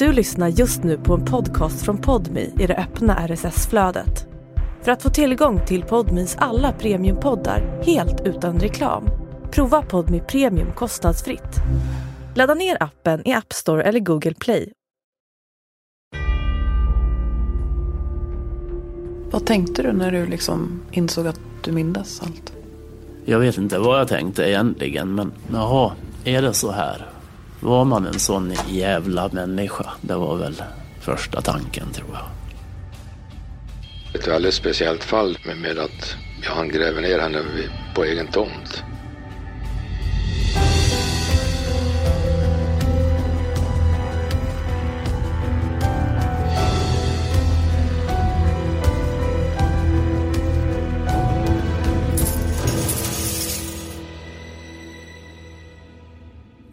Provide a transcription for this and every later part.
Du lyssnar just nu på en podcast från Podmi i det öppna RSS-flödet. För att få tillgång till Podmis alla premiumpoddar helt utan reklam, prova Podmi Premium kostnadsfritt. Ladda ner appen i App Store eller Google Play. Vad tänkte du när du liksom insåg att du mindes allt? Jag vet inte vad jag tänkte egentligen, men jaha, är det så här? Var man en sån jävla människa? Det var väl första tanken tror jag. Ett väldigt speciellt fall med, med att han gräver ner henne på egen tomt.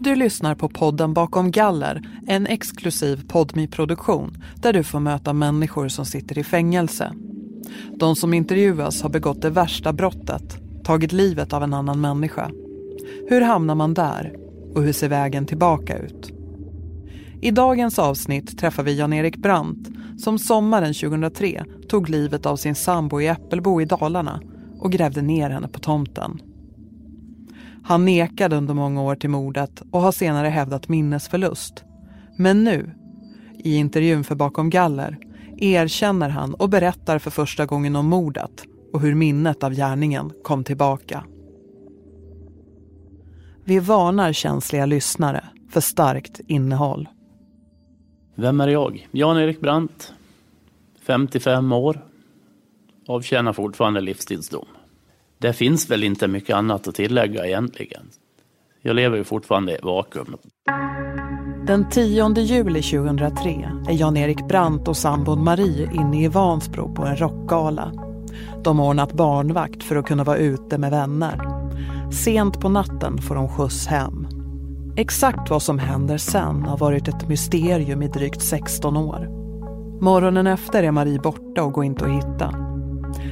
Du lyssnar på podden Bakom galler, en exklusiv podmi produktion där du får möta människor som sitter i fängelse. De som intervjuas har begått det värsta brottet, tagit livet av en annan människa. Hur hamnar man där? Och hur ser vägen tillbaka ut? I dagens avsnitt träffar vi Jan-Erik Brandt som sommaren 2003 tog livet av sin sambo i Äppelbo i Dalarna och grävde ner henne på tomten. Han nekade under många år till mordet och har senare hävdat minnesförlust. Men nu, i intervjun för Bakom galler, erkänner han och berättar för första gången om mordet och hur minnet av gärningen kom tillbaka. Vi varnar känsliga lyssnare för starkt innehåll. Vem är jag? Jan-Erik Brandt, 55 år, avtjänar fortfarande livstidsdom. Det finns väl inte mycket annat att tillägga egentligen. Jag lever ju fortfarande i vakuum. Den 10 juli 2003 är Jan-Erik Brandt och sambon Marie inne i Vansbro på en rockgala. De har ordnat barnvakt för att kunna vara ute med vänner. Sent på natten får de skjuts hem. Exakt vad som händer sen har varit ett mysterium i drygt 16 år. Morgonen efter är Marie borta och går inte att hitta.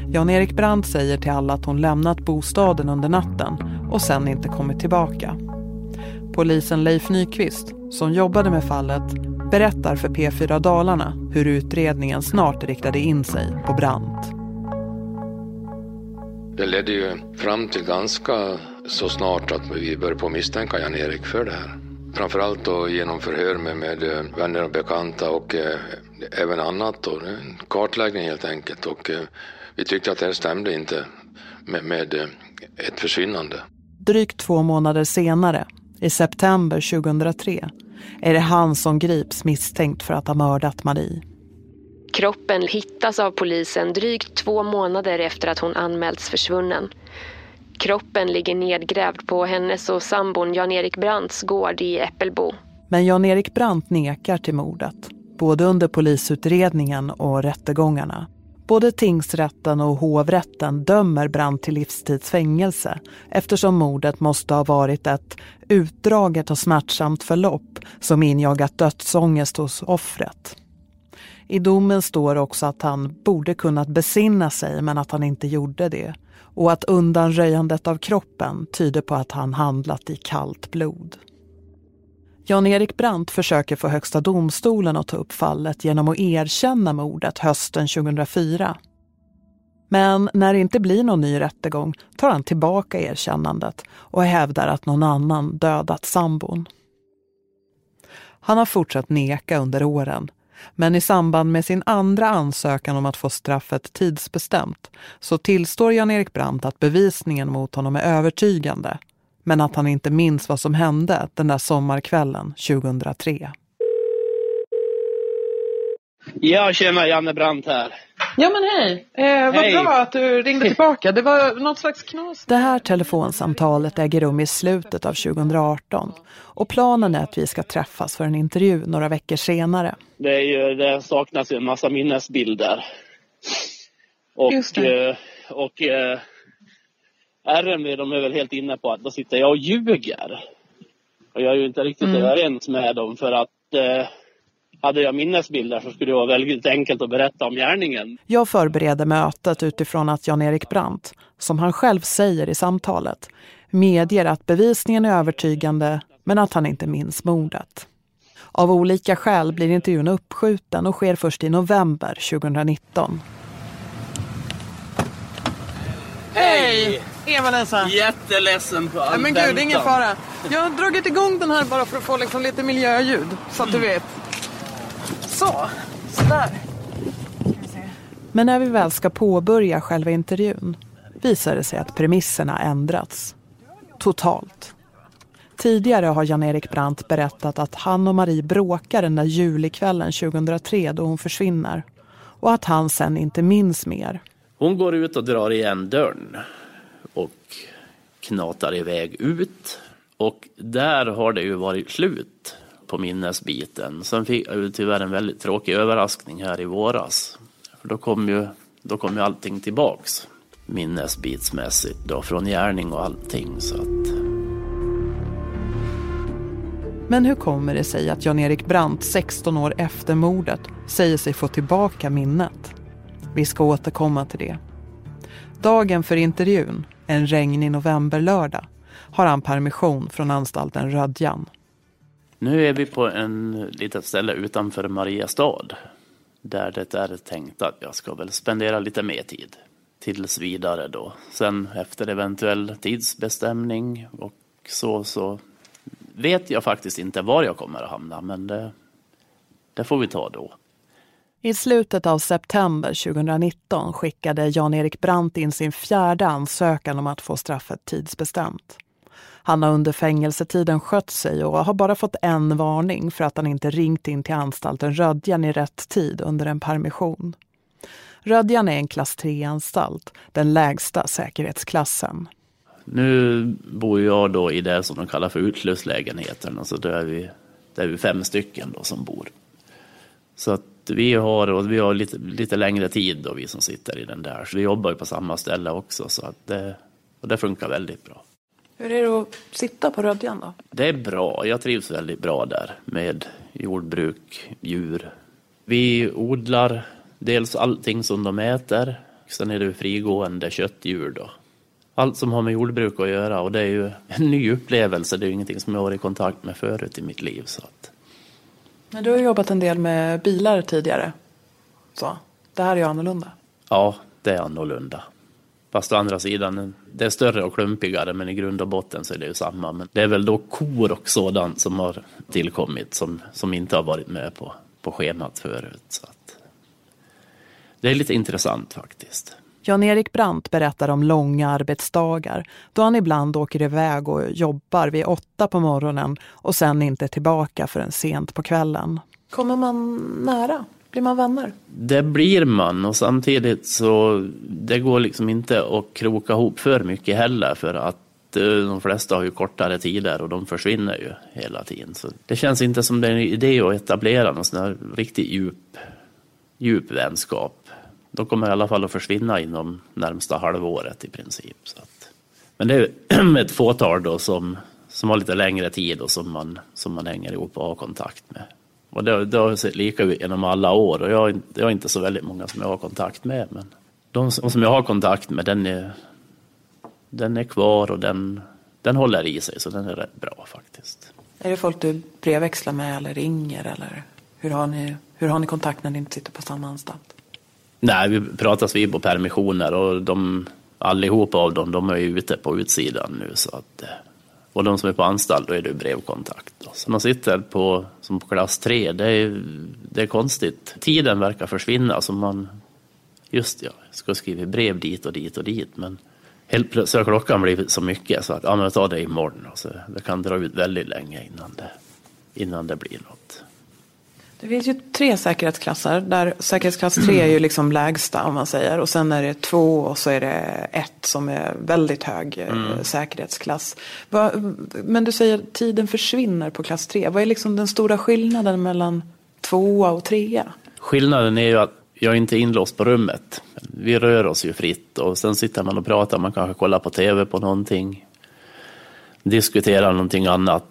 Jan-Erik Brandt säger till alla att hon lämnat bostaden under natten och sen inte kommit tillbaka. Polisen Leif Nyqvist, som jobbade med fallet, berättar för P4 Dalarna hur utredningen snart riktade in sig på Brandt. Det ledde ju fram till ganska så snart att vi började på misstänka Jan-Erik för det här. Framförallt då genom förhör med, med eh, vänner och bekanta och eh, även annat. Då. En kartläggning helt enkelt. Och, eh, vi tyckte att det här stämde inte med, med eh, ett försvinnande. Drygt två månader senare, i september 2003, är det han som grips misstänkt för att ha mördat Marie. Kroppen hittas av polisen drygt två månader efter att hon anmälts försvunnen. Kroppen ligger nedgrävd på hennes och sambon Jan-Erik Brandts gård i Äppelbo. Men Jan-Erik Brandt nekar till mordet, både under polisutredningen och rättegångarna. Både tingsrätten och hovrätten dömer Brandt till livstidsfängelse eftersom mordet måste ha varit ett utdraget och smärtsamt förlopp som injagat dödsångest hos offret. I domen står också att han borde kunnat besinna sig men att han inte gjorde det och att undanröjandet av kroppen tyder på att han handlat i kallt blod. Jan-Erik Brandt försöker få Högsta domstolen att ta upp fallet genom att erkänna mordet hösten 2004. Men när det inte blir någon ny rättegång tar han tillbaka erkännandet och hävdar att någon annan dödat sambon. Han har fortsatt neka under åren men i samband med sin andra ansökan om att få straffet tidsbestämt så tillstår Jan-Erik Brandt att bevisningen mot honom är övertygande men att han inte minns vad som hände den där sommarkvällen 2003. Ja, tjena, Janne Brandt här. Ja men hej, eh, vad hej. bra att du ringde tillbaka. Det var något slags knas. Det här telefonsamtalet äger rum i slutet av 2018 och planen är att vi ska träffas för en intervju några veckor senare. Det, är ju, det saknas ju en massa minnesbilder. Och, Just det. Eh, och eh, RMV de är väl helt inne på att då sitter jag och ljuger. Och jag är ju inte riktigt mm. överens med dem för att eh, hade jag minnesbilder så skulle det vara väldigt enkelt att berätta om gärningen. Jag förbereder mötet utifrån att Jan-Erik Brandt, som han själv säger i samtalet, medger att bevisningen är övertygande men att han inte minns mordet. Av olika skäl blir intervjun uppskjuten och sker först i november 2019. Hej! Eva-Lisa. Jätteledsen på all ja, Men gud, ingen fara. Jag har dragit igång den här bara för att få liksom lite miljöljud, så att du vet. Så, sådär. Men när vi väl ska påbörja själva intervjun visar det sig att premisserna ändrats. Totalt. Tidigare har Jan-Erik Brandt berättat att han och Marie bråkar den där julikvällen 2003 då hon försvinner. Och att han sen inte minns mer. Hon går ut och drar igen dörren och knatar iväg ut. Och där har det ju varit slut på minnesbiten. Sen fick jag tyvärr en väldigt tråkig överraskning här i våras. För då kom ju, då kom ju allting tillbaks minnesbitsmässigt då, från gärning och allting. Så att... Men hur kommer det sig att Jan-Erik Brandt 16 år efter mordet säger sig få tillbaka minnet? Vi ska återkomma till det. Dagen för intervjun, en regnig novemberlördag, har han permission från anstalten Rödjan. Nu är vi på en litet ställe utanför Mariestad. Där det är tänkt att jag ska väl spendera lite mer tid. Tills vidare då. Sen efter eventuell tidsbestämning och så, så vet jag faktiskt inte var jag kommer att hamna. Men det, det får vi ta då. I slutet av september 2019 skickade Jan-Erik Brandt in sin fjärde ansökan om att få straffet tidsbestämt. Han har under fängelsetiden skött sig och har bara fått en varning för att han inte ringt in till anstalten Rödjan i rätt tid under en permission. Rödjan är en klass 3-anstalt, den lägsta säkerhetsklassen. Nu bor jag då i det som de kallar för utslusslägenheten. Alltså där är vi, där är vi fem stycken då som bor. Så att vi har, och vi har lite, lite längre tid då, vi som sitter i den där. Så vi jobbar ju på samma ställe också. Så att det, och det funkar väldigt bra. Hur är det att sitta på Rödjan då? Det är bra. Jag trivs väldigt bra där med jordbruk, djur. Vi odlar dels allting som de äter. Sen är det frigående köttdjur då. Allt som har med jordbruk att göra och det är ju en ny upplevelse. Det är ju ingenting som jag har varit i kontakt med förut i mitt liv. Så att... Men du har jobbat en del med bilar tidigare. Så det här är ju annorlunda. Ja, det är annorlunda. Fast å andra sidan, det är större och klumpigare men i grund och botten så är det ju samma. Men det är väl då kor och sådant som har tillkommit som, som inte har varit med på, på schemat förut. Så att det är lite intressant faktiskt. Jan-Erik Brandt berättar om långa arbetsdagar då han ibland åker iväg och jobbar vid åtta på morgonen och sen inte tillbaka förrän sent på kvällen. Kommer man nära? Blir man vänner? Det blir man och samtidigt så det går liksom inte att kroka ihop för mycket heller för att eh, de flesta har ju kortare tider och de försvinner ju hela tiden. Så det känns inte som det är en idé att etablera någon sån här riktigt djup, djup vänskap. De kommer i alla fall att försvinna inom närmsta halvåret i princip. Så att. Men det är ett fåtal då som, som har lite längre tid och som man, som man hänger ihop och har kontakt med. Och det, det har sett lika ut genom alla år och jag har, jag har inte så väldigt många som jag har kontakt med. Men de som jag har kontakt med, den är, den är kvar och den, den håller i sig så den är rätt bra faktiskt. Är det folk du brevväxlar med eller ringer eller hur har ni, hur har ni kontakt när ni inte sitter på samma anstalt? Nej, vi pratas vid på permissioner och de, allihopa av dem de är ju ute på utsidan nu. Så att, eh, och de som är på anstalt, då är det brevkontakt. Så man sitter på, som på klass 3, det är, det är konstigt. Tiden verkar försvinna. Så man, just ja, ska skriva brev dit och dit och dit. Men helt plötsligt har klockan blivit så mycket så att ja, men jag tar det imorgon. Och så, det kan dra ut väldigt länge innan det, innan det blir något. Det finns ju tre säkerhetsklasser. Där säkerhetsklass tre är ju liksom lägsta om man säger. Och sen är det två och så är det ett som är väldigt hög eh, mm. säkerhetsklass. Men du säger att tiden försvinner på klass tre. Vad är liksom den stora skillnaden mellan tvåa och trea? Skillnaden är ju att jag är inte inlåst på rummet. Vi rör oss ju fritt och sen sitter man och pratar. Man kanske kollar på tv på någonting. Diskuterar någonting annat.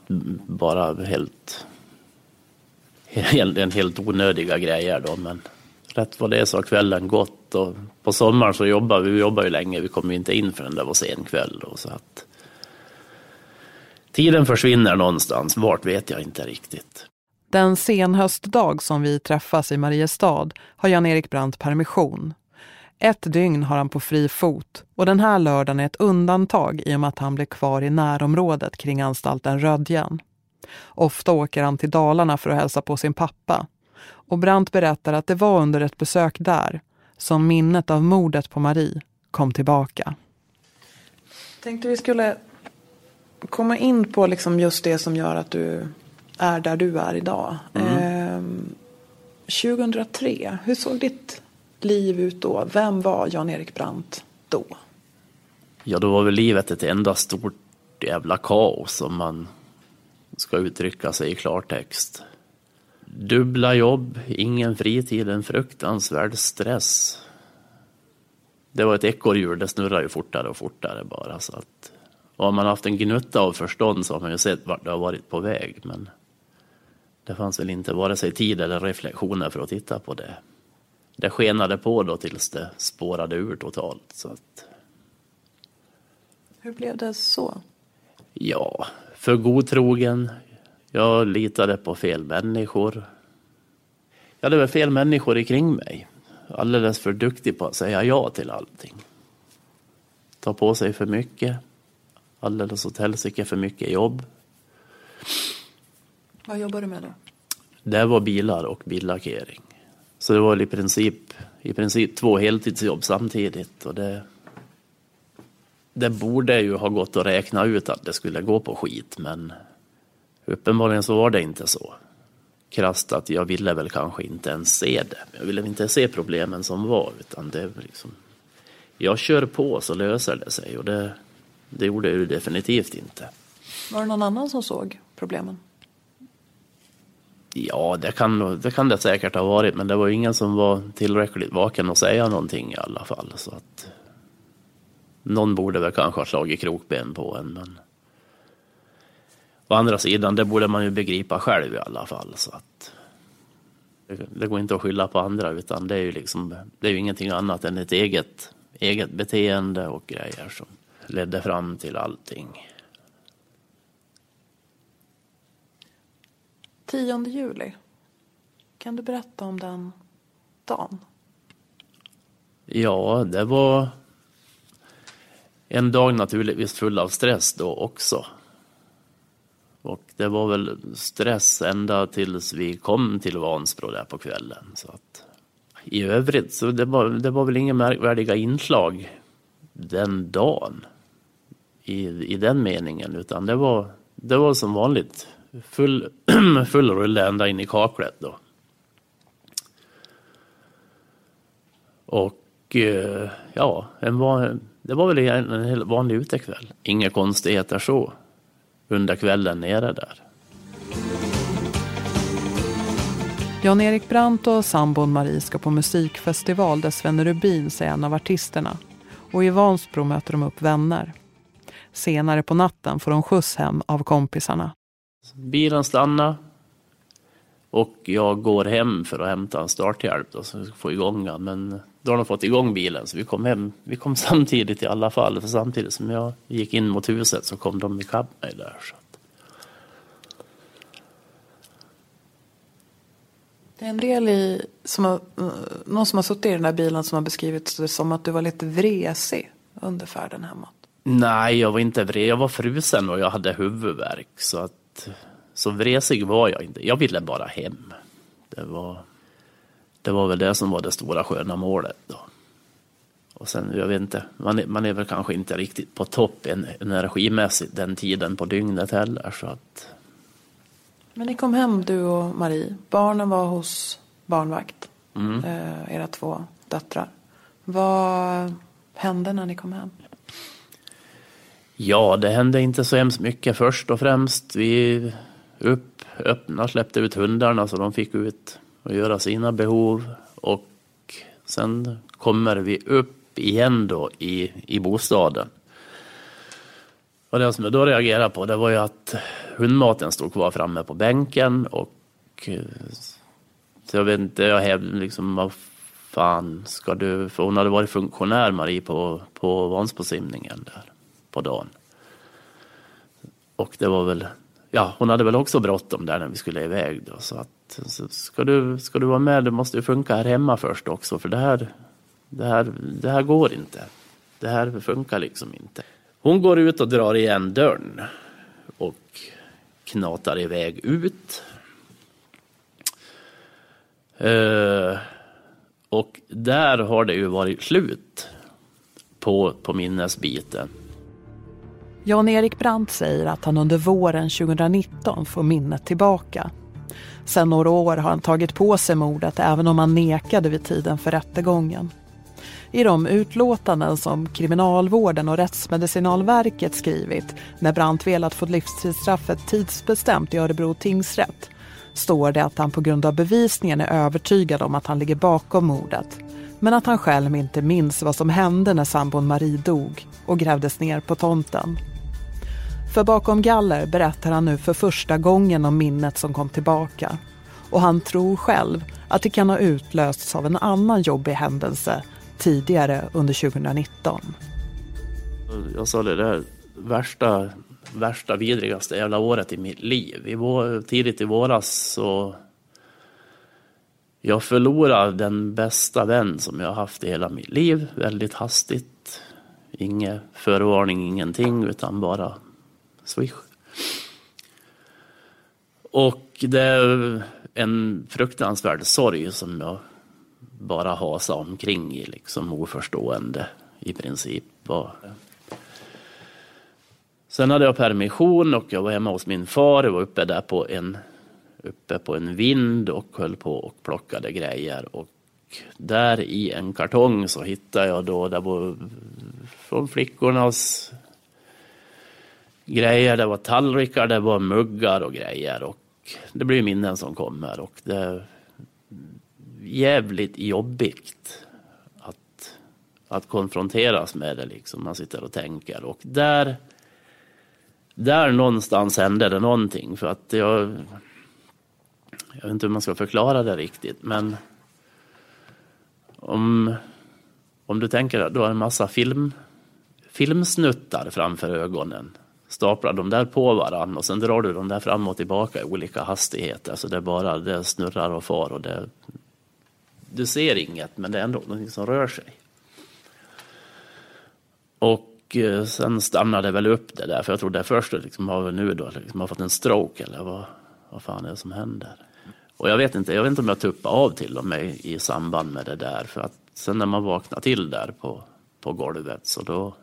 Bara helt egentligen helt onödiga grejer då, men rätt vad det är så har kvällen gått och på sommaren så jobbar vi, vi jobbar ju länge, vi kommer ju inte in förrän det var sen kväll då, så att tiden försvinner någonstans, vart vet jag inte riktigt. Den senhöstdag som vi träffas i Mariestad har Jan-Erik Brandt permission. Ett dygn har han på fri fot och den här lördagen är ett undantag i och med att han blev kvar i närområdet kring anstalten Rödjan. Ofta åker han till Dalarna för att hälsa på sin pappa. Och Brandt berättar att det var under ett besök där som minnet av mordet på Marie kom tillbaka. Tänkte vi skulle komma in på liksom just det som gör att du är där du är idag. Mm. Eh, 2003, hur såg ditt liv ut då? Vem var Jan-Erik Brandt då? Ja, då var väl livet ett enda stort jävla kaos om man ska uttrycka sig i klartext. Dubbla jobb, ingen fritid, en fruktansvärd stress. Det var ett ekorrhjul, det snurrar ju fortare och fortare bara. Så att, och har man haft en gnutta av förstånd så har man ju sett vart det har varit på väg. Men det fanns väl inte vare sig tid eller reflektioner för att titta på det. Det skenade på då tills det spårade ur totalt. Så att... Hur blev det så? Ja, för godtrogen. Jag litade på fel människor. Jag hade väl fel människor kring mig. Alldeles för duktig på att säga ja till allting. Ta på sig för mycket. Alldeles åt helsike för mycket jobb. Vad jobbar du med då? Det var bilar och billackering. Så det var i princip, i princip två heltidsjobb samtidigt. Och det, det borde ju ha gått att räkna ut att det skulle gå på skit, men uppenbarligen så var det inte så. Krasst att jag ville väl kanske inte ens se det. Jag ville inte se problemen som var, utan det liksom... Jag kör på så löser det sig och det, det gjorde det definitivt inte. Var det någon annan som såg problemen? Ja, det kan, det kan det säkert ha varit, men det var ingen som var tillräckligt vaken att säga någonting i alla fall. Så att någon borde väl kanske ha slagit krokben på en, men å andra sidan, det borde man ju begripa själv i alla fall. Så att det, det går inte att skylla på andra, utan det är ju liksom, det är ju ingenting annat än ett eget, eget beteende och grejer som ledde fram till allting. 10 juli. Kan du berätta om den dagen? Ja, det var en dag naturligtvis full av stress då också. Och det var väl stress ända tills vi kom till Vansbro där på kvällen. Så att, I övrigt så det var det var väl inga märkvärdiga inslag den dagen i, i den meningen, utan det var, det var som vanligt full, full rulle ända in i kaklet då. Och eh, ja, en van, det var väl en helt vanlig utekväll. Inga konstigheter så under kvällen nere där. Jan-Erik Brandt och sambon Marie ska på musikfestival där Svenne Rubin är en av artisterna. Och i Vansbro möter de upp vänner. Senare på natten får de skjuts hem av kompisarna. Bilen stannar. Och jag går hem för att hämta en starthjälp då, så vi ska få igång den. Men då har de fått igång bilen så vi kom hem. Vi kom samtidigt i alla fall. För samtidigt som jag gick in mot huset så kom de ikapp mig där. Så. Det är en del i, som har, någon som har suttit i den där bilen som har beskrivit det som att du var lite vresig under färden hemåt. Nej, jag var inte vresig. Jag var frusen och jag hade huvudvärk. Så att så vresig var jag inte. Jag ville bara hem. Det var, det var väl det som var det stora sköna målet då. Och sen, jag vet inte, man är, man är väl kanske inte riktigt på topp energimässigt den tiden på dygnet heller. Så att... Men ni kom hem du och Marie. Barnen var hos barnvakt. Mm. Eh, era två döttrar. Vad hände när ni kom hem? Ja, det hände inte så hemskt mycket först och främst. Vi upp, öppna, släppte ut hundarna så de fick ut och göra sina behov. Och sen kommer vi upp igen då i, i bostaden. Och det som jag då reagerade på det var ju att hundmaten stod kvar framme på bänken och eh, så jag vet inte, jag hävdade liksom vad fan ska du, för hon hade varit funktionär Marie på, på Vansbrosimningen där på dagen. Och det var väl, ja, hon hade väl också bråttom där när vi skulle iväg då. Så att, så ska, du, ska du vara med, det måste ju funka här hemma först också. För det här, det här, det här går inte. Det här funkar liksom inte. Hon går ut och drar igen dörren. Och knatar iväg ut. Eh, och där har det ju varit slut på, på minnesbiten. Jan-Erik Brandt säger att han under våren 2019 får minnet tillbaka. Sen några år har han tagit på sig mordet även om han nekade vid tiden för rättegången. I de utlåtanden som Kriminalvården och Rättsmedicinalverket skrivit när Brandt velat få livstidsstraffet tidsbestämt i Örebro tingsrätt står det att han på grund av bevisningen är övertygad om att han ligger bakom mordet men att han själv inte minns vad som hände när sambon Marie dog och grävdes ner på tomten. För bakom galler berättar han nu för första gången om minnet som kom tillbaka. Och han tror själv att det kan ha utlösts av en annan jobbig händelse tidigare under 2019. Jag sa det där värsta, värsta vidrigaste jävla året i mitt liv. I vår, tidigt i våras så jag förlorade den bästa vän som jag haft i hela mitt liv väldigt hastigt. Ingen förvarning, ingenting, utan bara swish. Och det är en fruktansvärd sorg som jag bara hasar omkring i, liksom oförstående i princip. Sen hade jag permission och jag var hemma hos min far. Jag var uppe där på en, uppe på en vind och höll på och plockade grejer. Och där i en kartong så hittade jag då, det var från flickornas grejer. Det var tallrikar, det var muggar och grejer. Och det blir minnen som kommer. Och det är jävligt jobbigt att, att konfronteras med det. Liksom. Man sitter och tänker. Och där, där någonstans hände det någonting. För att jag, jag vet inte hur man ska förklara det riktigt. Men om, om du tänker att du har en massa film, filmsnuttar framför ögonen staplar de där på varandra och sen drar du dem där fram och tillbaka i olika hastigheter. Så det bara det snurrar och far och det, du ser inget men det är ändå någonting som rör sig. Och eh, sen stannade det väl upp det där för jag trodde först liksom har nu då liksom har fått en stroke eller vad, vad fan är det som händer? Och jag vet inte, jag vet inte om jag tuppade av till och med i samband med det där för att sen när man vaknar till där på, på golvet så då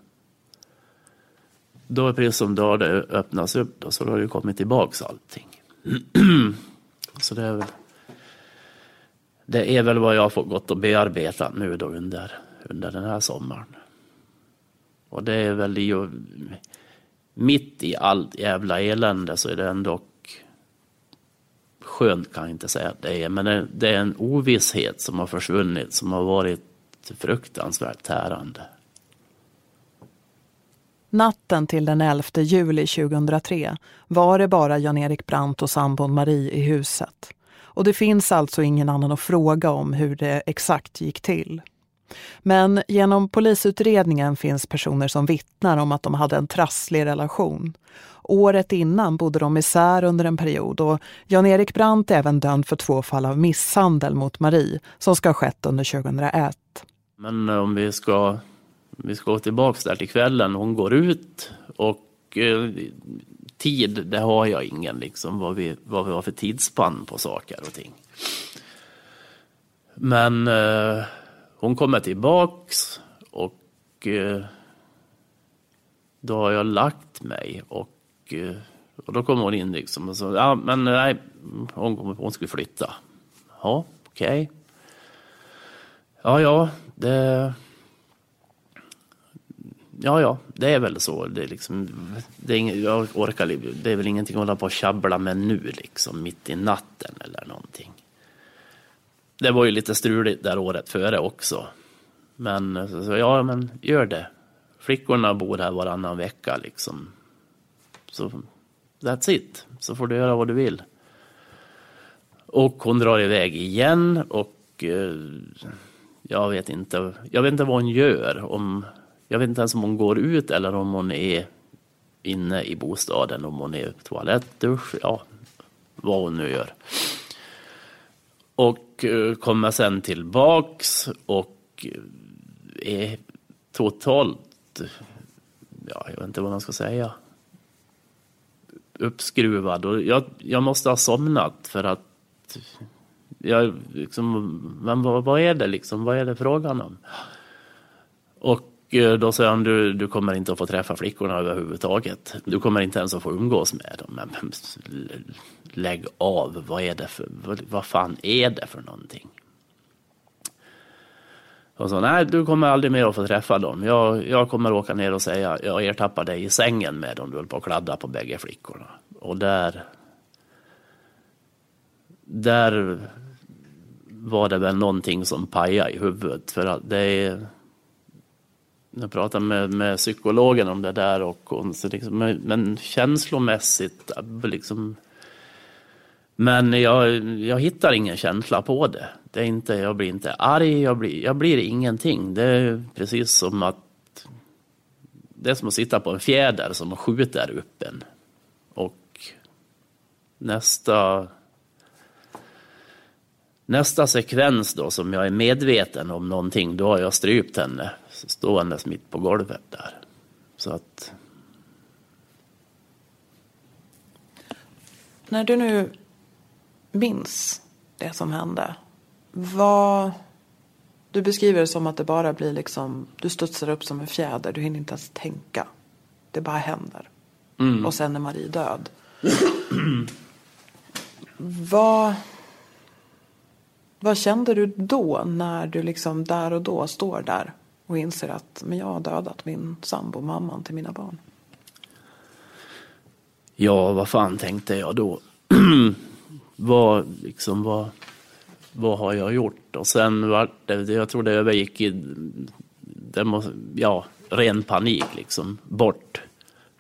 då precis som då det öppnas upp då, så då har det kommit tillbaks allting. så det är väl det är väl vad jag har fått gått och bearbetat nu då under, under den här sommaren. Och det är väl ju mitt i allt jävla elände så är det ändå skönt kan jag inte säga att det är, men det, det är en ovisshet som har försvunnit som har varit fruktansvärt tärande. Natten till den 11 juli 2003 var det bara Jan-Erik Brandt och sambon Marie i huset. Och det finns alltså ingen annan att fråga om hur det exakt gick till. Men genom polisutredningen finns personer som vittnar om att de hade en trasslig relation. Året innan bodde de isär under en period och Jan-Erik Brandt är även dömd för två fall av misshandel mot Marie som ska ha skett under 2001. Men om vi ska vi ska gå tillbaka där till kvällen. Hon går ut och eh, tid, det har jag ingen liksom. Vad vi, vad vi har för tidsspann på saker och ting. Men eh, hon kommer tillbaks och eh, då har jag lagt mig och, eh, och då kommer hon in liksom och så, ja men nej, hon, hon skulle flytta. Ja, okej. Okay. Ja, ja, det Ja, ja, det är väl så. Det är liksom, det är ing, jag orkar, det är väl ingenting att hålla på och tjabbla med nu, liksom, mitt i natten eller någonting. Det var ju lite struligt där året före också. Men så, ja, men gör det. Flickorna bor här varannan vecka liksom. Så that's it. Så får du göra vad du vill. Och hon drar iväg igen och eh, jag vet inte. Jag vet inte vad hon gör. Om jag vet inte ens om hon går ut eller om hon är inne i bostaden om hon är på toalett, dusch, ja, vad hon nu gör. Och eh, kommer sen tillbaks och eh, är totalt, ja, jag vet inte vad man ska säga, uppskruvad. Och jag, jag måste ha somnat för att jag liksom, men vad, vad är det liksom, vad är det frågan om? Och Eh, då säger han, du, du kommer inte att få träffa flickorna överhuvudtaget. Du kommer inte ens att få umgås med dem. Men lägg av, vad är det för, vad, vad fan är det för någonting? Och så, nej du kommer aldrig mer att få träffa dem. Jag, jag kommer åka ner och säga, jag ertappar dig i sängen med dem. Du höll på att kladda på bägge flickorna. Och där, där var det väl någonting som pajade i huvudet. För att det är, jag pratade med, med psykologen om det där och och så liksom, men känslomässigt eh, liksom men jag, jag hittar ingen känsla på det. det är inte, jag blir inte arg, jag blir, jag blir ingenting. Det är precis som att det är som att sitta på en fjäder som skjuter upp en. Och nästa nästa sekvens då som jag är medveten om någonting, då har jag strypt henne ståendes mitt på golvet där. Så att... När du nu minns det som hände. Vad... Du beskriver det som att det bara blir liksom, du studsar upp som en fjäder, du hinner inte ens tänka. Det bara händer. Mm. Och sen är Marie död. vad, vad kände du då när du liksom där och då står där och inser att men jag har dödat min sambo, mamman till mina barn? Ja, vad fan tänkte jag då? vad, liksom, vad, vad har jag gjort? Och sen var det, jag tror det övergick i det må, ja, ren panik liksom. Bort.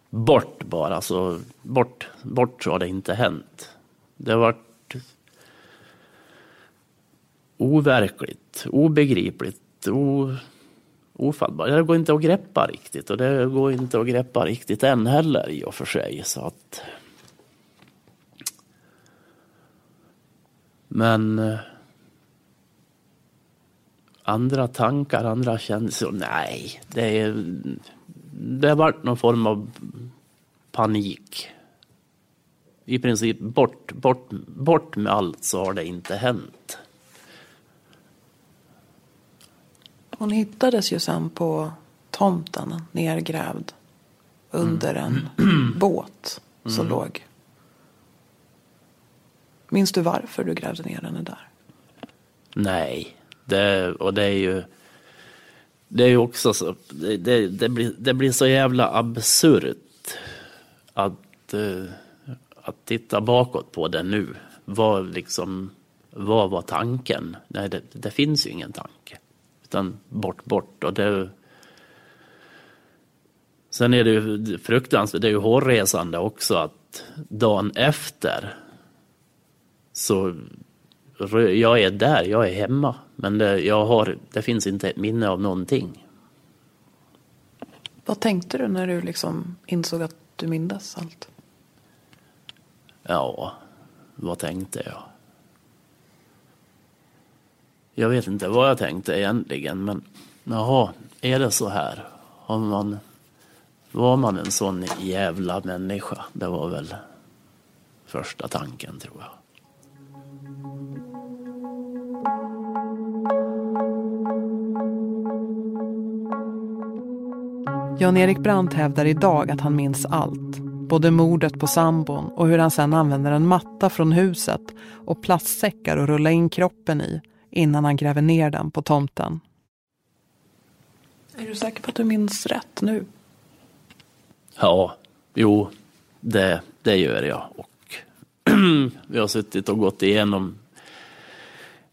Bort bara, så bort, bort så har det inte hänt. Det har varit overkligt, obegripligt, o, ofattbar. Det går inte att greppa riktigt och det går inte att greppa riktigt än heller i och för sig. Så att Men eh, andra tankar, andra känslor, nej. Det, är, det har varit någon form av panik. I princip bort, bort, bort med allt så har det inte hänt. Hon hittades ju sen på tomten nergrävd under en mm. båt som mm. låg Minns du varför du grävde ner henne där? Nej, det, och det är ju det är ju också så, det, det, det, blir, det blir så jävla absurt att, uh, att titta bakåt på det nu. Vad liksom, vad var tanken? Nej, det, det finns ju ingen tanke. Utan bort, bort och det Sen är det ju fruktansvärt, det är ju hårresande också att dagen efter så jag är där, jag är hemma. Men det, jag har, det finns inte ett minne av någonting. Vad tänkte du när du liksom insåg att du mindes allt? Ja, vad tänkte jag? Jag vet inte vad jag tänkte egentligen, men jaha, är det så här? Har man, var man en sån jävla människa? Det var väl första tanken, tror jag. Jan-Erik Brandt hävdar idag att han minns allt. Både mordet på sambon och hur han sen använder en matta från huset och plastsäckar att rulla in kroppen i innan han gräver ner den på tomten. Är du säker på att du minns rätt nu? Ja, jo, det, det gör jag. Och vi har suttit och gått igenom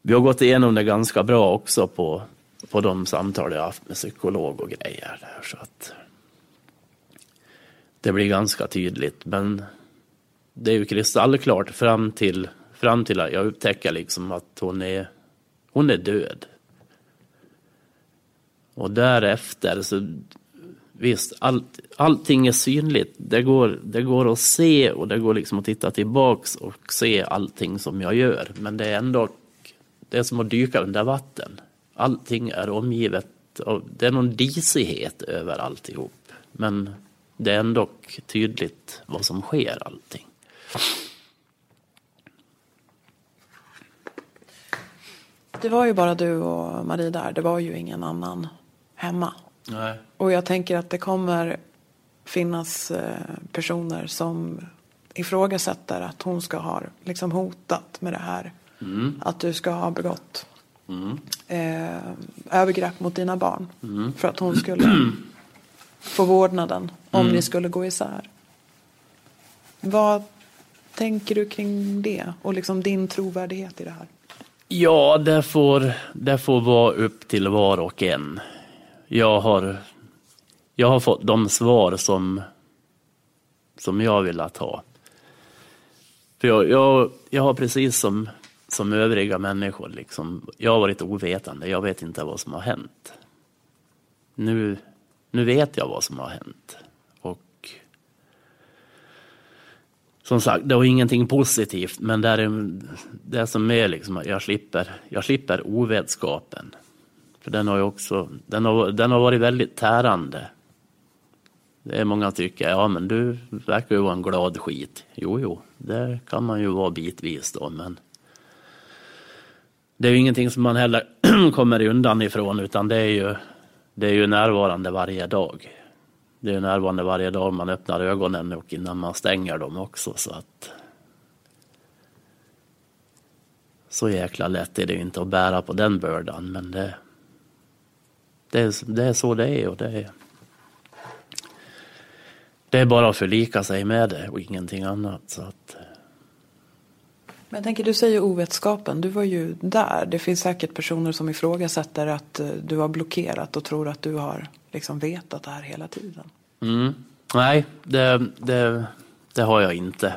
vi har gått igenom det ganska bra också på, på de samtal jag haft med psykolog och grejer. Där, så att det blir ganska tydligt. Men det är ju kristallklart fram till, fram till att jag upptäcker liksom att hon är, hon är död. Och därefter så visst, allt, allting är synligt. Det går, det går att se och det går liksom att titta tillbaks och se allting som jag gör. Men det är ändå, det är som att dyka under vatten. Allting är omgivet av, det är någon disighet över alltihop. Men det är ändå tydligt vad som sker allting. Det var ju bara du och Marie där. Det var ju ingen annan hemma. Nej. Och jag tänker att det kommer finnas eh, personer som ifrågasätter att hon ska ha liksom hotat med det här. Mm. Att du ska ha begått Mm. eh, övergrepp mot dina barn. Mm. För att hon skulle få vårdnaden om Mm. ni skulle gå isär. Vad tänker du kring det? Och liksom din trovärdighet i det här? Ja, det får, det får vara upp till var och en. Jag har, jag har fått de svar som, som jag vill ha. För jag, jag, jag har precis som, som övriga människor, liksom, jag har varit ovetande. Jag vet inte vad som har hänt. Nu, nu vet jag vad som har hänt. Och som sagt, det var ingenting positivt, men det, är, det som är liksom att jag slipper, jag slipper ovetskapen. För den har ju också, den har, den har varit väldigt tärande. Det är många som tycker, ja men du verkar ju vara en glad skit. Jo, jo, det kan man ju vara bitvis då, men det är ju ingenting som man heller kommer undan ifrån, utan det är ju, det är ju närvarande varje dag. Det är närvarande varje dag man öppnar ögonen och innan man stänger dem också, så att så jäkla lätt är det inte att bära på den bördan, men det, det, är, det är så det är och det är, det är bara att förlika sig med det och ingenting annat. Så att, men jag tänker, du säger ovetskapen. Du var ju där. Det finns säkert personer som ifrågasätter att eh, du har blockerat och tror att du har liksom vetat det här hela tiden. mm, nej, det, det, det har jag inte.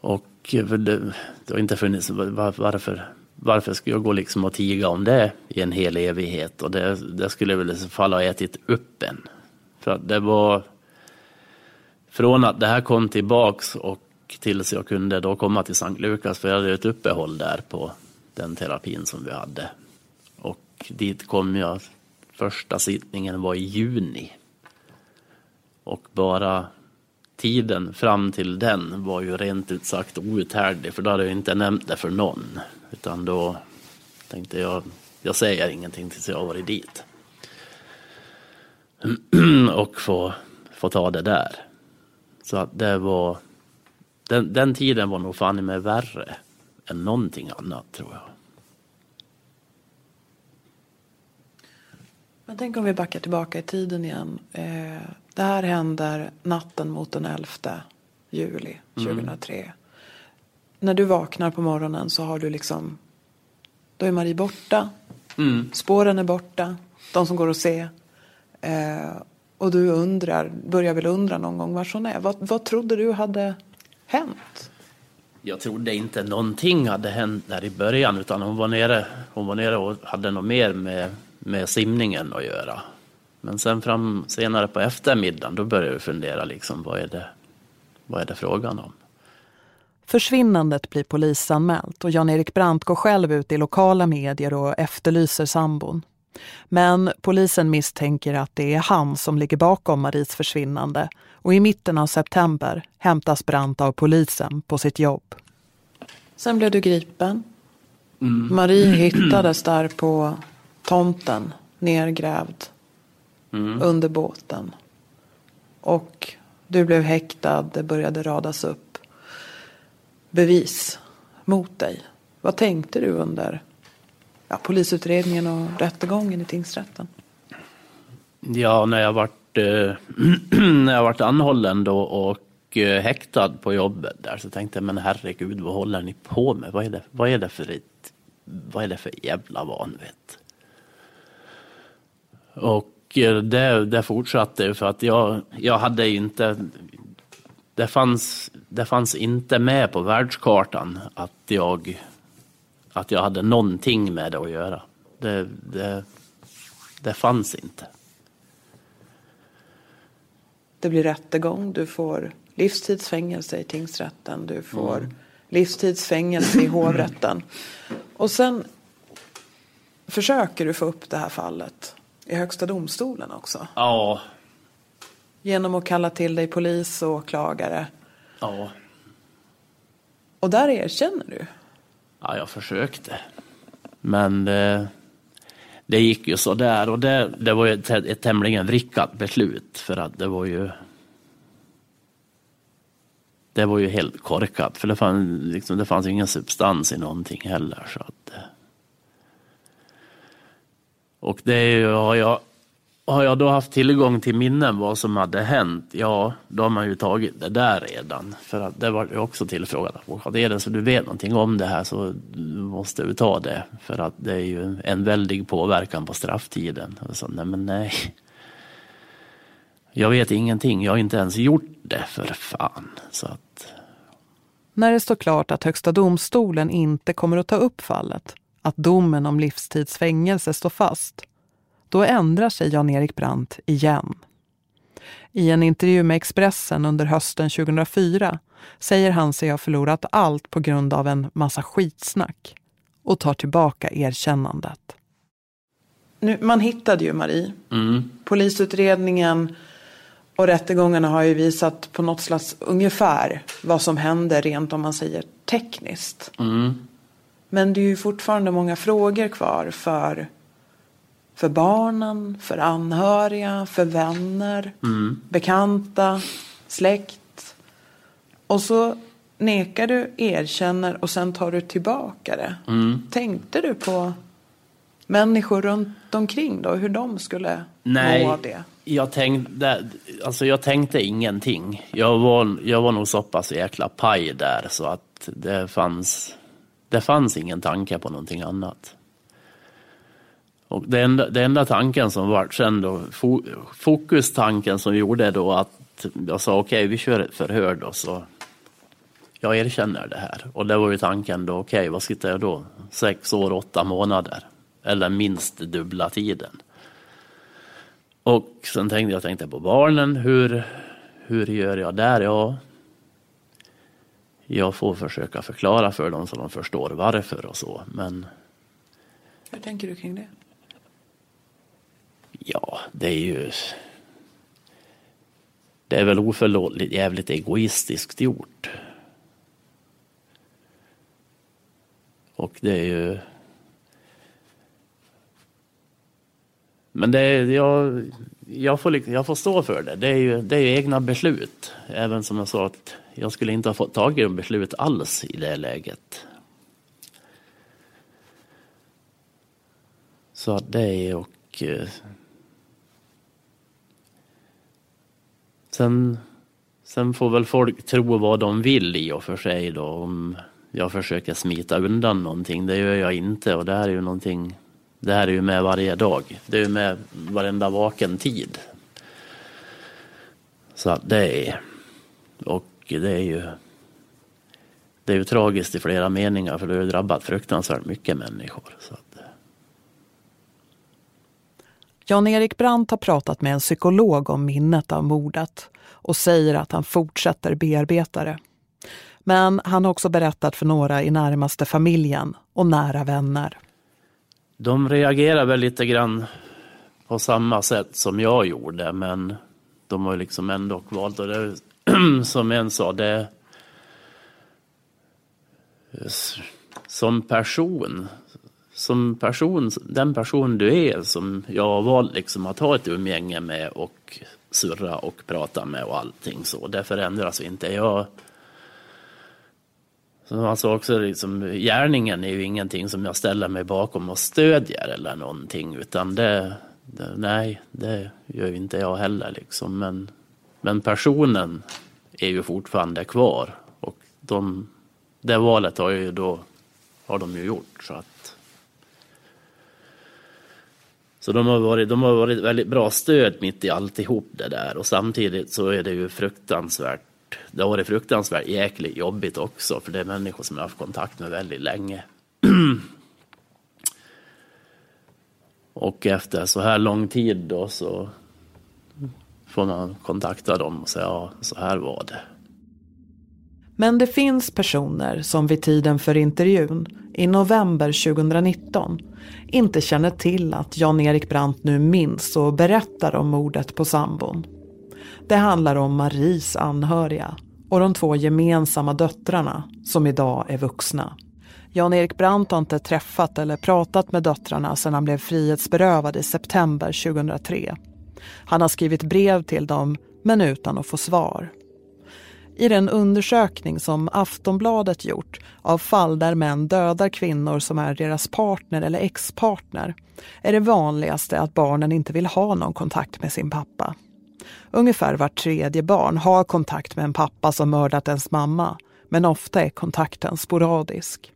Och eh, det, det har inte funnits, var, varför, varför skulle jag gå liksom och tiga om det i en hel evighet? Och det, det skulle väl i så fall ha ätit upp en. För att det var från att det här kom tillbaks och tills jag kunde då komma till Sankt Lukas, för jag hade ett uppehåll där på den terapin som vi hade. Och dit kom jag, första sittningen var i juni. Och bara tiden fram till den var ju rent ut sagt outhärdlig, för då hade jag inte nämnt det för någon. Utan då tänkte jag, jag säger ingenting tills jag har varit dit. och få, få ta det där. Så att det var, den, den tiden var nog fan i mig värre än någonting annat tror jag. Men tänk om vi backar tillbaka i tiden igen. Eh, det här händer natten mot den 11 juli 2003. När du vaknar på morgonen så har du liksom, då är Marie borta. Spåren är borta, de som går att se. Eh, och du undrar, börjar väl undra någon gång var hon är. Vad, vad trodde du hade hänt? Jag trodde inte någonting hade hänt där i början utan hon var nere, hon var nere och hade något mer med, med simningen att göra. Men sen fram senare på eftermiddagen då började jag fundera liksom vad är det, vad är det frågan om? Försvinnandet blir polisanmält och Jan-Erik Brandt går själv ut i lokala medier och efterlyser sambon. Men polisen misstänker att det är han som ligger bakom Maries försvinnande och i mitten av september hämtas Brandt av polisen på sitt jobb. Sen blev du gripen. Marie hittades där på tomten, nergrävd under båten. Och du blev häktad, det började radas upp bevis mot dig. Vad tänkte du under ja, polisutredningen och rättegången i tingsrätten? Ja, när jag vart, eh, när jag varit anhållen då och eh, häktad på jobbet där så tänkte jag, men herregud, vad håller ni på med? Vad är det, vad är det för ett, vad är det för jävla vanvett? Och eh, det, det fortsatte för att jag, jag hade inte, det fanns, det fanns inte med på världskartan att jag, att jag hade någonting med det att göra. Det, det, det fanns inte. Det blir rättegång, du får livstidsfängelse i tingsrätten, du får mm. livstidsfängelse i hovrätten. Och sen försöker du få upp det här fallet i Högsta domstolen också. Ja. Genom att kalla till dig polis och åklagare. Ja. Och där erkänner du? Ja, jag försökte. Men det, det gick ju så där och det, det var ju ett, ett tämligen vrickat beslut för att det var ju det var ju helt korkat för det fanns, liksom, det fanns ingen substans i någonting heller. Så att, och det har jag har jag då haft tillgång till minnen vad som hade hänt, ja då har man ju tagit det där redan. För att det var ju också tillfrågat. Är det så du vet någonting om det här så måste du ta det. För att det är ju en väldig påverkan på strafftiden. Och så, nej men nej. Jag vet ingenting, jag har inte ens gjort det för fan. Så att... När det står klart att Högsta domstolen inte kommer att ta upp fallet, att domen om livstidsfängelse står fast, då ändrar sig Jan-Erik Brandt igen. I en intervju med Expressen under hösten 2004 säger han sig ha förlorat allt på grund av en massa skitsnack och tar tillbaka erkännandet. Nu, man hittade ju Marie. Mm. Polisutredningen och rättegångarna har ju visat på något slags ungefär vad som hände rent om man säger tekniskt. Mm. Men det är ju fortfarande många frågor kvar för för barnen, för anhöriga, för vänner, mm. bekanta, släkt. Och så nekar du, erkänner och sen tar du tillbaka det. Mm. Tänkte du på människor runt omkring då, hur de skulle Nej, må av det? Jag tänkte, alltså jag tänkte ingenting. Jag var, jag var nog så pass jäkla paj där så att det fanns, det fanns ingen tanke på någonting annat. Och det enda, det enda tanken som var sen då, fokustanken som gjorde då att jag sa okej, okay, vi kör ett förhör då så jag erkänner det här. Och det var ju tanken då, okej, okay, vad sitter jag då? Sex år, åtta månader. Eller minst dubbla tiden. Och sen tänkte jag tänkte på barnen, hur, hur gör jag där? Ja, jag får försöka förklara för dem så de förstår varför och så, men hur tänker du kring det? Ja, det är ju... Det är väl oförlåtligt jävligt egoistiskt gjort. Och det är ju... Men det är, jag, jag, får, jag får stå för det. Det är ju det är egna beslut. Även som jag sa att jag skulle inte ha fått tag i de beslut alls i det läget. Så att det är och eh, Sen, sen får väl folk tro vad de vill i och för sig då om jag försöker smita undan någonting. Det gör jag inte och det här är ju någonting det här är ju med varje dag. Det är ju med varenda vaken tid. Så att det är och det är ju det är ju tragiskt i flera meningar för det har ju drabbat fruktansvärt mycket människor. Så att, Jan-Erik Brandt har pratat med en psykolog om minnet av mordet och säger att han fortsätter bearbeta det. Men han har också berättat för några i närmaste familjen och nära vänner. De reagerar väl lite grann på samma sätt som jag gjorde men de har liksom ändå valt, och det, som en sa, det som person som person, den person du är som jag har valt liksom att ha ett umgänge med och surra och prata med och allting så. Det förändras inte. Jag som han sa också, liksom, gärningen är ju ingenting som jag ställer mig bakom och stödjer eller någonting utan det, det nej, det gör inte jag heller liksom. Men, men personen är ju fortfarande kvar och de, det valet har ju då, har de ju gjort så att så de har, varit, de har varit väldigt bra stöd mitt i alltihop det där och samtidigt så är det ju fruktansvärt det har varit fruktansvärt jäkligt jobbigt också för det är människor som jag har haft kontakt med väldigt länge. och efter så här lång tid då så får man kontakta dem och säga ja, så här var det. Men det finns personer som vid tiden för intervjun, i november 2019, inte känner till att Jan-Erik Brandt nu minns och berättar om mordet på sambon. Det handlar om Maries anhöriga och de två gemensamma döttrarna som idag är vuxna. Jan-Erik Brandt har inte träffat eller pratat med döttrarna sedan han blev frihetsberövad i september 2003. Han har skrivit brev till dem men utan att få svar. I den undersökning som Aftonbladet gjort av fall där män dödar kvinnor som är deras partner eller ex-partner är det vanligaste att barnen inte vill ha någon kontakt med sin pappa. Ungefär vart tredje barn har kontakt med en pappa som mördat ens mamma men ofta är kontakten sporadisk.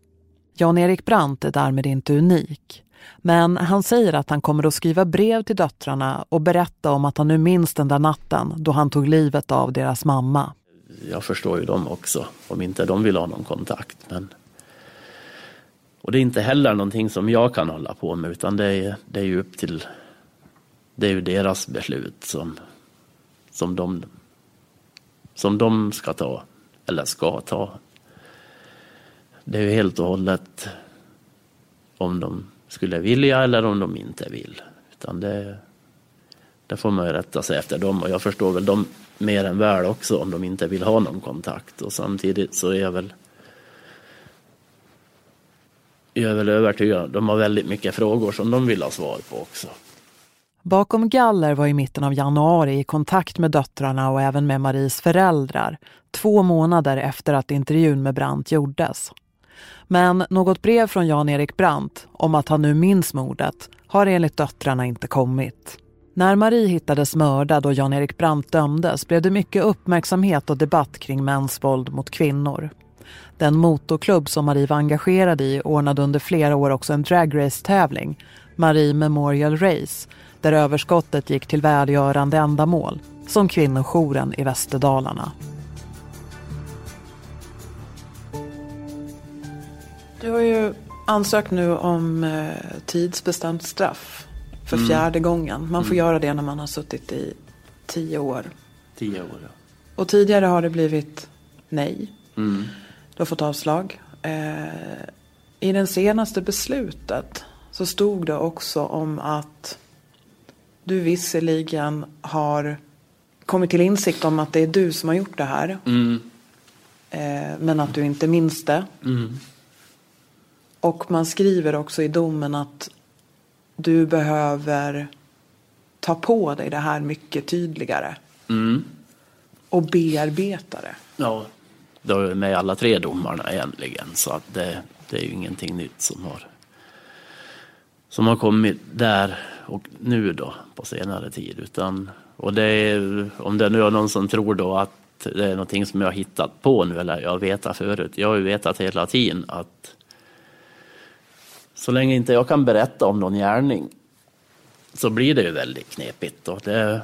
Jan-Erik Brandt är därmed inte unik. Men han säger att han kommer att skriva brev till döttrarna och berätta om att han nu minns den där natten då han tog livet av deras mamma. Jag förstår ju dem också, om inte de vill ha någon kontakt. Men... Och det är inte heller någonting som jag kan hålla på med utan det är, det är ju upp till det är ju deras beslut som, som, de, som de ska ta, eller ska ta. Det är ju helt och hållet om de skulle vilja eller om de inte vill. Utan det, det får man ju rätta sig efter dem och jag förstår väl dem mer än väl också om de inte vill ha någon kontakt och samtidigt så är jag väl jag är väl övertygad de har väldigt mycket frågor som de vill ha svar på också. Bakom galler var i mitten av januari i kontakt med döttrarna och även med Maries föräldrar två månader efter att intervjun med Brandt gjordes. Men något brev från Jan-Erik Brandt om att han nu minns mordet har enligt döttrarna inte kommit. När Marie hittades mördad och Jan-Erik Brandt dömdes blev det mycket uppmärksamhet och debatt kring mäns våld mot kvinnor. Den motorklubb som Marie var engagerad i ordnade under flera år också en dragrace-tävling, Marie Memorial Race, där överskottet gick till välgörande ändamål, som kvinnojouren i Västerdalarna. Du har ju ansökt nu om eh, tidsbestämt straff för mm. fjärde gången. Man får mm. göra det när man har suttit i tio år. Tio år, ja. Och tidigare har det blivit nej. Mm. Du har fått avslag. Eh, I det senaste beslutet så stod det också om att du visserligen har kommit till insikt om att det är du som har gjort det här. Mm. Eh, men att du inte minns det. Mm. Och man skriver också i domen att du behöver ta på dig det här mycket tydligare. Mm. Och bearbeta det. Ja, det är med alla tre domarna egentligen. Så att det, det är ju ingenting nytt som har, som har kommit där och nu då på senare tid. Utan, och det är, om det nu är någon som tror då att det är någonting som jag har hittat på nu eller jag har vetat förut. Jag har ju vetat hela tiden att så länge inte jag kan berätta om någon gärning så blir det ju väldigt knepigt. Och det,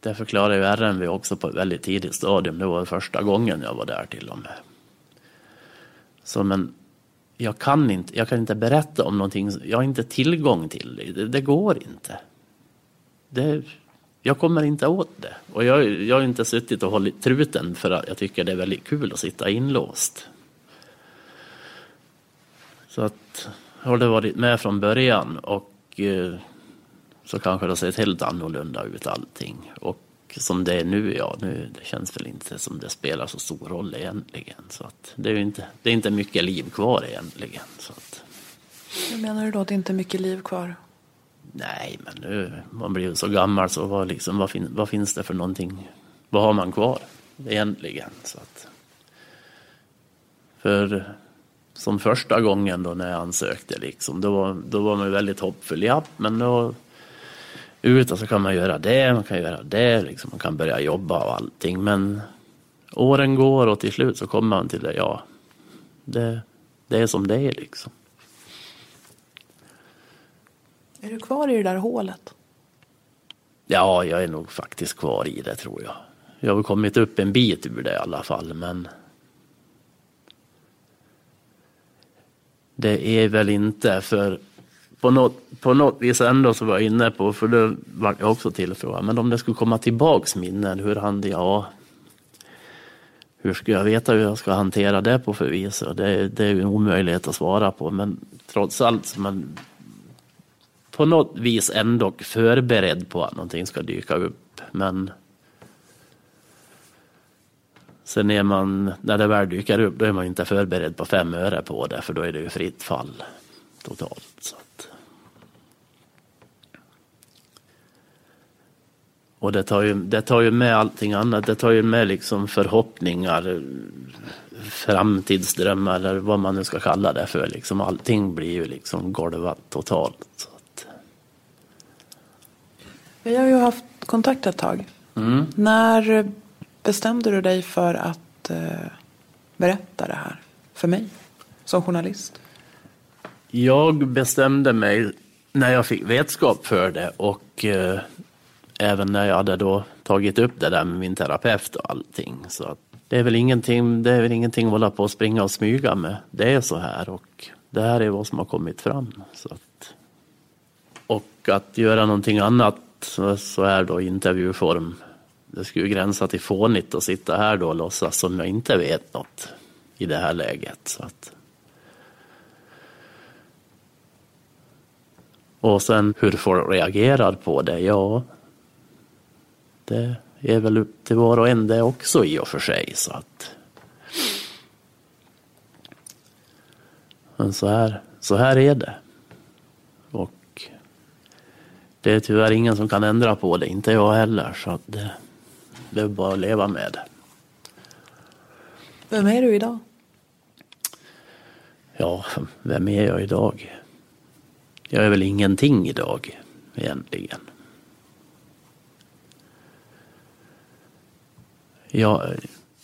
det förklarar ju RMV också på ett väldigt tidigt stadium. Det var första gången jag var där till och med. Så men jag kan inte, jag kan inte berätta om någonting, jag har inte tillgång till det. Det, det går inte. Det, jag kommer inte åt det. Och jag, jag har inte suttit och hållit truten för att jag tycker det är väldigt kul att sitta inlåst. Så att har det varit med från början och eh, så kanske det har sett helt annorlunda ut allting. Och som det är nu, ja, nu, det känns väl inte som det spelar så stor roll egentligen. Så att det, är inte, det är inte mycket liv kvar egentligen. Så att. Hur menar du då att det inte är mycket liv kvar? Nej, men nu, man blir så gammal så vad, liksom, vad, fin, vad finns det för någonting? Vad har man kvar egentligen? Så att, för som första gången då när jag ansökte. Liksom. Då, var, då var man väldigt hoppfull. Ja, men då ute så kan man göra det, man kan göra det, liksom. man kan börja jobba och allting. Men åren går och till slut så kommer man till det, ja, det, det är som det är liksom. Är du kvar i det där hålet? Ja, jag är nog faktiskt kvar i det tror jag. Jag har kommit upp en bit ur det i alla fall, men det är väl inte för på något, på något vis ändå så var jag inne på, för det var jag också tillfrågad, men om det skulle komma tillbaks minnen, hur han, ja, hur ska jag veta hur jag ska hantera det på för vis? Det, det är ju en omöjlighet att svara på, men trots allt, man på något vis ändå förberedd på att någonting ska dyka upp. Men sen är man, när det väl dyker upp, då är man inte förberedd på fem öre på det, för då är det ju fritt fall totalt. Så att. Och det tar, ju, det tar ju med allting annat. Det tar ju med liksom förhoppningar, framtidsdrömmar eller vad man nu ska kalla det för. Liksom allting blir ju liksom golvat totalt. Så att. Vi har ju haft kontakt ett tag. Mm. När bestämde du dig för att eh, berätta det här för mig som journalist? Jag bestämde mig när jag fick vetskap för det och eh, även när jag hade då tagit upp det där med min terapeut och allting. Så att det är väl ingenting, det är väl ingenting att hålla på och springa och smyga med. Det är så här och det här är vad som har kommit fram. Så att, och att göra någonting annat så, så då intervjuform. Det skulle ju gränsa till fånigt att sitta här då och låtsas som jag inte vet något i det här läget. Så att, och sen hur folk reagerar på det, ja, det är väl upp till var och en det också i och för sig. Så att... Men så här, så här är det. Och det är tyvärr ingen som kan ändra på det, inte jag heller. Så att det, det är bara att leva med. Vem är du idag? Ja, vem är jag idag? Jag är väl ingenting idag egentligen. jag,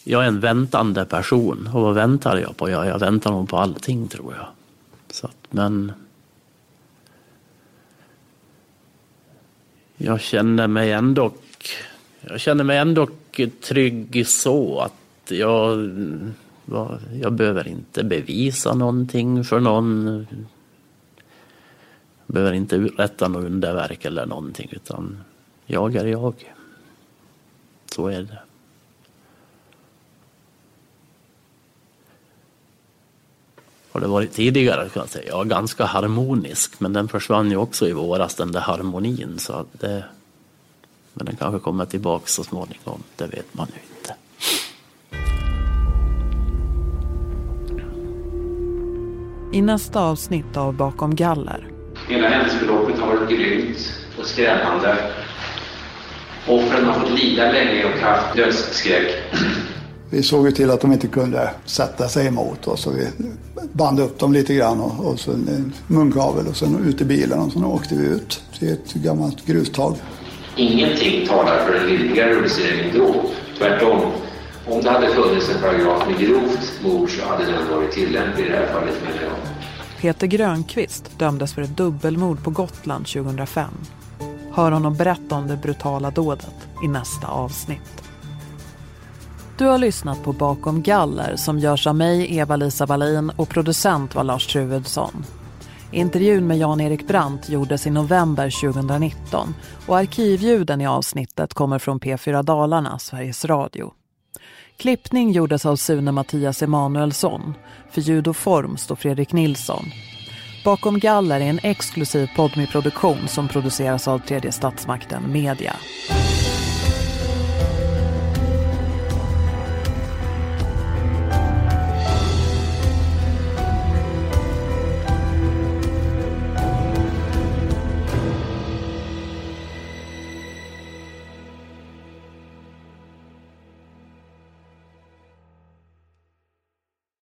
jag är en väntande person. Och vad väntar jag på? Jag, jag väntar nog på allting tror jag. Så att, men jag känner mig ändå jag känner mig ändå trygg så att jag, jag behöver inte bevisa någonting för någon. Jag behöver inte uträtta något underverk eller någonting utan jag är jag. Så är det. har det varit tidigare kan jag säga. Ja, ganska harmonisk men den försvann ju också i våras den där harmonin så det, men den kanske kommer tillbaka så småningom, det vet man ju inte. I nästa avsnitt av Bakom galler. Hela händelseförloppet har varit grymt och skrämmande. Offren har fått lida länge och haft dödsskräck. Vi såg ju till att de inte kunde sätta sig emot oss. Så vi band upp dem lite grann och, och så en munkavel och sen ut i bilen och sen åkte vi ut till ett gammalt grustag. Ingenting talar för en lindrigare rubricering då. Tvärtom. Om det hade funnits en paragraf med grovt mord så hade den varit tillämplig i det här fallet menar jag. Peter Grönqvist dömdes för ett dubbelmord på Gotland 2005. Hör honom berätta om det brutala dådet i nästa avsnitt. Du har lyssnat på Bakom galler som görs av mig, Eva-Lisa Wallin och producent var Lars Truedsson. Intervjun med Jan-Erik Brandt gjordes i november 2019 och arkivljuden i avsnittet kommer från P4 Dalarna, Sveriges Radio. Klippning gjordes av Sune Mattias Emanuelsson. För ljud och form står Fredrik Nilsson. Bakom galler är en exklusiv podmi produktion som produceras av tredje statsmakten Media.